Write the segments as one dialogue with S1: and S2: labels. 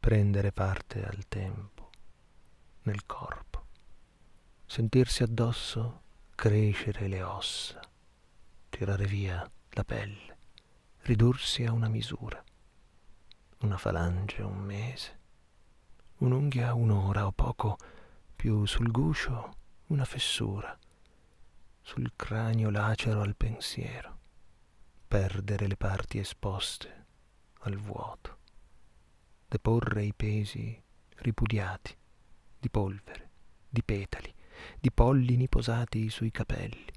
S1: prendere parte al tempo, nel corpo, sentirsi addosso crescere le ossa, tirare via la pelle, ridursi a una misura, una falange un mese, un'unghia un'ora o poco più sul guscio una fessura, sul cranio lacero al pensiero, perdere le parti esposte al vuoto, deporre i pesi ripudiati di polvere, di petali, di pollini posati sui capelli,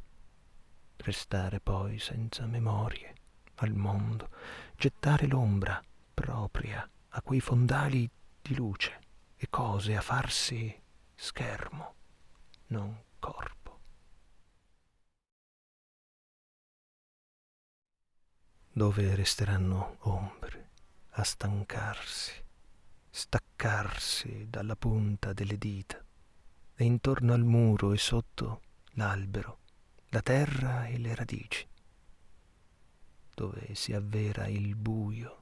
S1: restare poi senza memorie al mondo, gettare l'ombra propria a quei fondali di luce e cose a farsi schermo, non corpo. Dove resteranno ombre a stancarsi, staccarsi dalla punta delle dita, e intorno al muro e sotto l'albero, la terra e le radici, dove si avvera il buio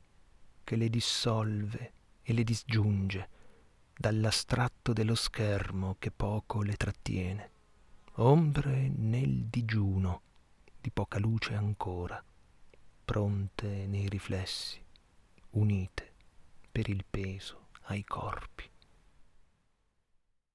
S1: che le dissolve e le disgiunge dall'astratto dello schermo che poco le trattiene, ombre nel digiuno di poca luce ancora, pronte nei riflessi, unite per il peso ai corpi.